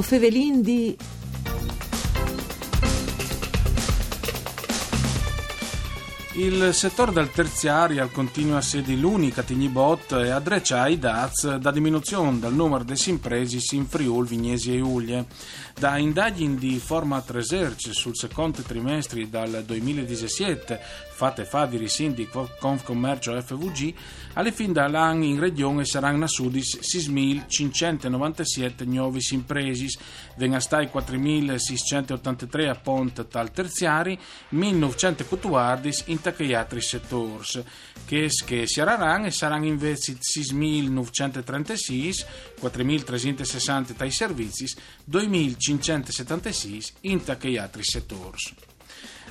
O fevelin di... Il settore del terziario continua sedi l'unica tignibot e adreccia i daz da diminuzione del numero dei impresi in Friul, Vignesi e Uglie. Da indagini di Format Research sul secondo trimestre del 2017, fatte fa di Risin di Confcommercio FVG, alle fin dall'anno in regione saranno nasudis 6.597 nuovi impresi, vengastai 4.683 a pont tal terziari, 1.900 in anche altri settori che, che si araranno e saranno invece 6.936, 4.360 dai servizi, 2.576 in anche altri settori.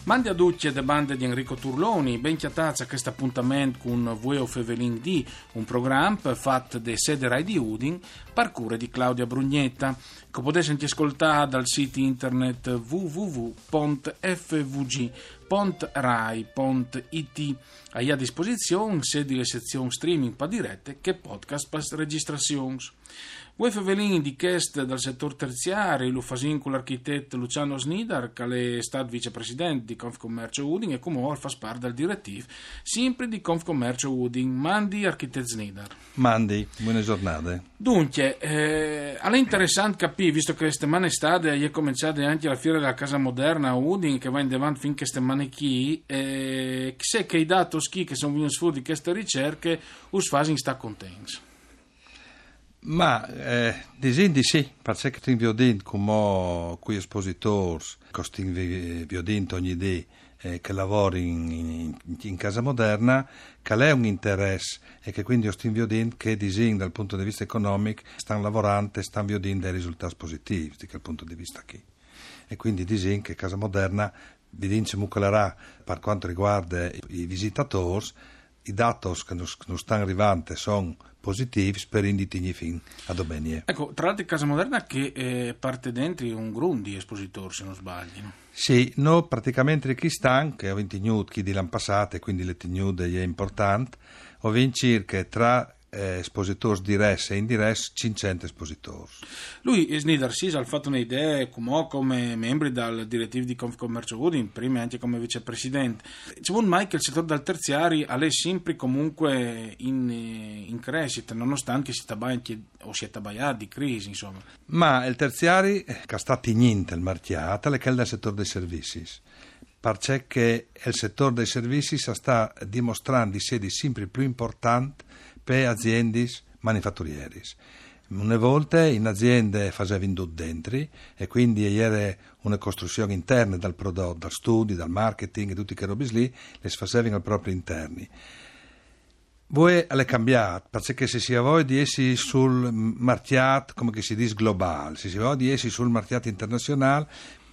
Mandi a Ducce de bande di Enrico Turloni, ben chiatazza questo appuntamento con Vueo Fevelin D, un programma fatto da sede Rai di Udin, parcure di Claudia Brugnetta, che potete ascoltare dal sito internet www.fvg.rai.it. Hai a disposizione sia le sezioni streaming per dirette che podcast per registrazioni. Voi Fevelin di Chest dal settore terziario, lo fasin con l'architetto Luciano Snidar, che è stato vicepresidente di Confcommercio Uding e come fa parte del direttivo, sempre di Confcommercio Uding. Mandi, architetto Snidar. Mandi, buone giornate. Dunque, eh, è interessante capire, visto che settimana estate è cominciata anche la fiera della casa moderna a Uding, che va in avanti finché settimane chi, eh, se che i dati che sono venuti fuori di queste ricerche, us fasin sta contenti. Ma eh, disindi sì, perché che vi ho detto come qui espositori, che vi ho detto ogni idea eh, che lavori in, in, in, casa moderna, che è un interesse e che quindi ho vi ho detto che disegni dal punto di vista economico stanno lavorando stanno vedendo dei risultati positivi dal punto di vista qui. E quindi disegni che casa moderna vi dice mucolerà per quanto riguarda i visitatori, i dati che non stanno arrivando sono positivi per inditi fin a domenica. Ecco, tra l'altro Casa Moderna che eh, parte dentro un grun di espositori se non sbaglio. No? Sì, no, praticamente chi stanno, che ho vinto chi di l'anno passato quindi le tenuti è importante, ho vinto circa tra eh, espositori diretti e indiretti 500 espositori. Lui, Snidar Sisa, ha fatto un'idea come, come membri del direttivo di Confcommercio Udin, prima anche come vicepresidente. Ci vuole mai che il settore del terziario è sempre comunque in, in crescita, nonostante si anche, o si è di crisi, insomma. Ma il terziario, che è stato niente il marchiato, è del settore dei servizi perché il settore dei servizi sta dimostrando di essere sempre più importante per aziende manifatturiere. Una volta in aziende facevano dentro e quindi era una costruzione interna dal prodotto, dal studio, dal marketing e tutti quei robe lì, le facevano al proprio interni. Voi è cambiato, perché se si vuole di essere sul mercato, come si dice, globale, se si vuole di essere sul mercato internazionale,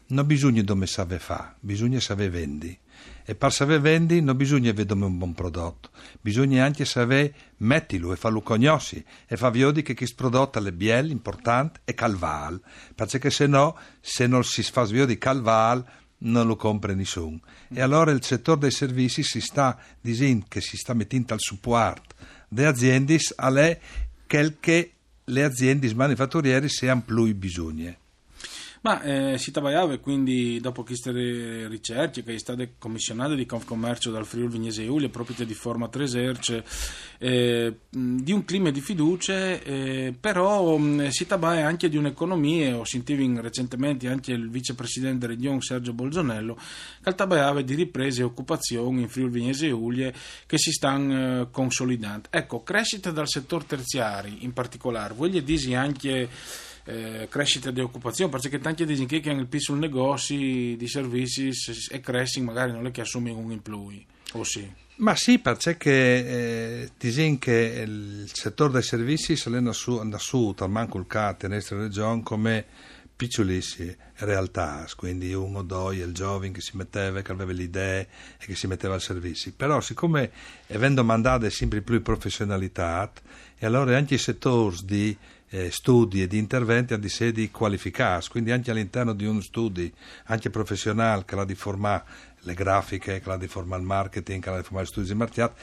non bisogna dove sapere fare, bisogna sapere vendere. E per sapere vendere non bisogna vedere un buon prodotto, bisogna anche sapere metterlo e farlo conoscere e far vedere che questo prodotto è bello, importante e calval, perché se no, se non si fa vedere calval, non lo compra nessuno. E allora il settore dei servizi si sta dicendo che si sta mettendo al supporto delle aziende alle che le aziende manifatturiere siano più bisogno. Ma eh, si travagliava quindi dopo queste ricerche che è stata commissionata di Confcommercio dal Friuli Vignese Iulia proprio di Format Research eh, di un clima di fiducia eh, però si travaglia anche di un'economia ho sentito recentemente anche il vicepresidente regione Sergio Bolzonello che travagliava di riprese e occupazione in Friuli Vignese Iulia che si stanno eh, consolidando. Ecco crescita dal settore terziario in particolare voi gli disi anche eh, crescita di occupazione, perché tanti dicono che hanno il piccolo negozio di servizi e crescono, magari non è che assumono un implui, o sì? Ma sì, perché eh, dicono che il settore dei servizi è andato su, manco il CAT in nostra regione, come piccolissime realtà, quindi uno, due, il giovane che si metteva, che aveva le idee e che si metteva al servizio. Però siccome avendo mandato sempre più professionalità, e allora anche i settori di eh, studi e di interventi a di sedi qualificati, quindi anche all'interno di uno studio anche professionale che ha di formare le grafiche, che ha di formare il marketing, che ha di formare gli studi di marchiato,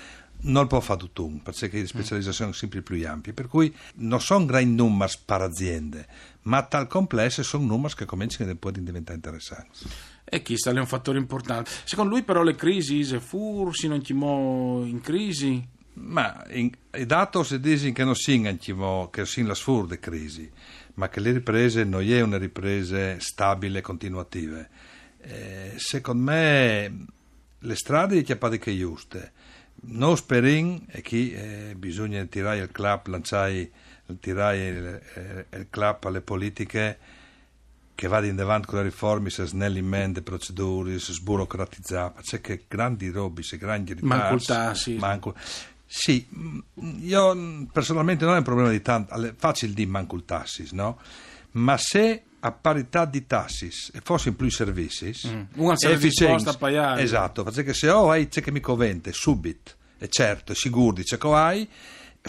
non può fare tutto un, perché le specializzazioni sono sempre più ampie, per cui non sono grandi numeri per aziende, ma tal complesso sono numeri che cominciano a diventare interessanti. E chi sta è un fattore importante. Secondo lui però le crisi, se fursi non ci in crisi? Ma in, i dati si dicono che non siano che siano la sfur di crisi, ma che le riprese non è una riprese stabile e continuative. Eh, secondo me le strade di chiappate che giuste. Non sperin e chi eh, bisogna tirare il clap, lanciare tirare il, eh, il clap alle politiche che vada in avanti con le riforme, se snellimento procedure, se sburocratizzare, c'è che grandi robi, se grandi ritardi. Mancultassi. Manco, sì, io personalmente non è un problema di tanto, è facile di mancultassi, no? Ma se a parità di tassi e fossero più servizi, mm. una efficienza a pagare. Esatto, perché se ho hai c'è che mi covente subito, è certo, è sicuro, dice che hai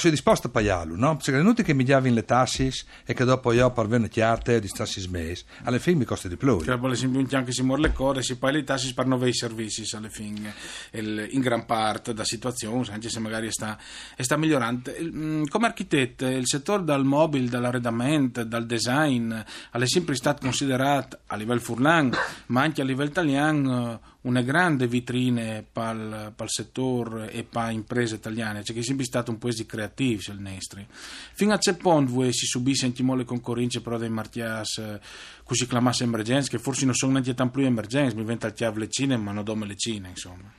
sono disposto a pagarlo, no? Perché è inutile che mi diavi le tasse e che dopo io parvene chiarte di tassi smessi. Alla fine mi costa di più. Che poi sempre anche si muore le cose, si paga le tasse per nuovi servizi alla fine, in gran parte da situazioni, anche se magari sta, sta migliorando. Mm, come architetto, il settore dal mobile, dall'arredamento, dal design, è sempre stato considerato a livello furlan, ma anche a livello italiano una grande vitrine per il settore e per le imprese italiane, cioè che è sempre stato un paese creativo il Nestri. Fino a che punto si subisce anche le concorrenze però dei martias eh, così clamasse emergenze, che forse non sono neanche tanto più emergenze, mi venta il chiave le cine, ma non dome le cine, insomma.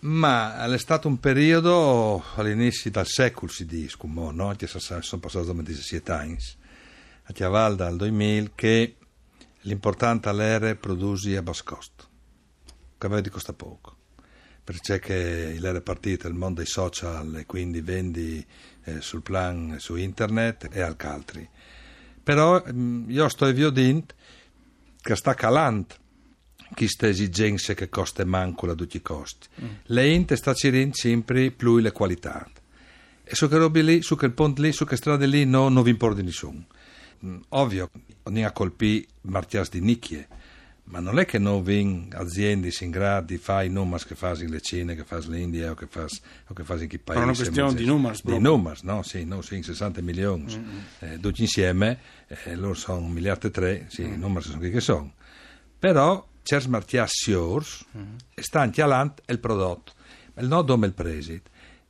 Ma è stato un periodo all'inizio del secolo, si dice, no? Che sono passati da 17 anni, a Chiaval dal 2000, che l'importante era produrre a basso costo che a me costa poco. Perché che l'era partita il mondo dei social e quindi vendi eh, sul plan su internet e al altri. Però mm, io sto evidendo che sta calando queste esigenze che costa manco a tutti i costi. Mm. le int sta cercando sempre più le qualità. E su che robe lì, su che ponte lì, su che strade lì no, non vi importa nessuno mm, ovvio, non ha colpito martias di nicchie ma non è che non vin aziende in grado di fare i numeri che fanno in Cina, che fanno in India o che fanno in chi paesi. Però è una questione di numeri. Di numeri, no? Sì, no, sì, 60 milioni. Mm-hmm. Eh, tutti insieme, eh, loro sono un miliardo e tre, sì, mm-hmm. i numeri sono quelli che sono. Però, certi martias siors, mm-hmm. stanno avanti il prodotto. Il nodo è il preside.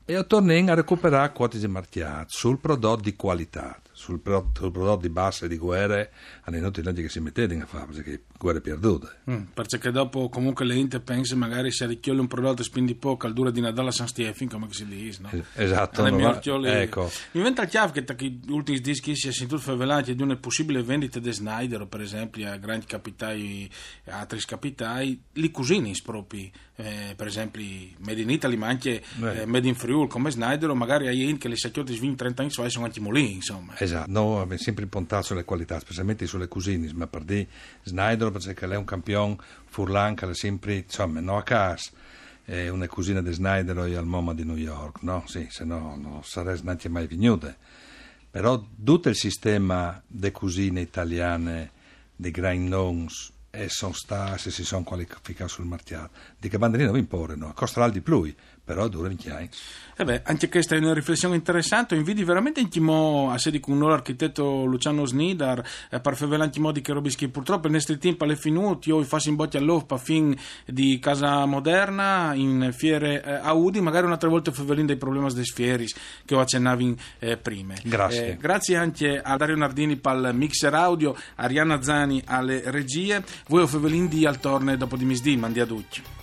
E io torno a recuperare quote di martiat sul prodotto di qualità sul, pro, sul prodotto di base di guerre hanno inutile che si mettete a fare perché guerre perdute mm, perché dopo comunque le Inter pensa magari si arricchiola un prodotto e spindi poco al dura di Nadal a San Stefan come si dice no? esatto no, va, ecco. mi venta chiave che tra gli ultimi dischi si è sentito favelati di una possibile vendita di Snyder per esempio a grandi capitali a altri capitali li cusini proprio eh, per esempio Made in Italy ma anche eh, Made in Friul come Snyder o magari a Int che le sacchiotte svin 30 anni fa sono anche molini insomma esatto no, sempre puntato sulle qualità, specialmente sulle cugine, ma per dire Snyder perché lei è un campione furlan che è sempre, insomma, no a casa è una cugina di Snyder e al MoMA di New York, no? Sì, se no non neanche mai venuta. Però tutto il sistema delle cugine italiane, dei grind noms, e sono stati, si sono qualificati sul mercato, di che banderina non imporre, costerà di più, però dura 20 anni. Eh beh, anche questa è una riflessione interessante, invidi veramente in chimo a sedi con un architetto Luciano Snidar, eh, per fare anche modi che robischi purtroppo il nostro tempo è finito, io faccio in botti all'OFPA fin di Casa Moderna, in fiere eh, Audi, magari un'altra volta favelin dei problemi dei sfieri che ho accennato eh, prima. Grazie. Eh, grazie anche a Dario Nardini per il mixer audio, Arianna Zani alle regie, voi o favelin di al torne dopo di misdì, mandi a tutti.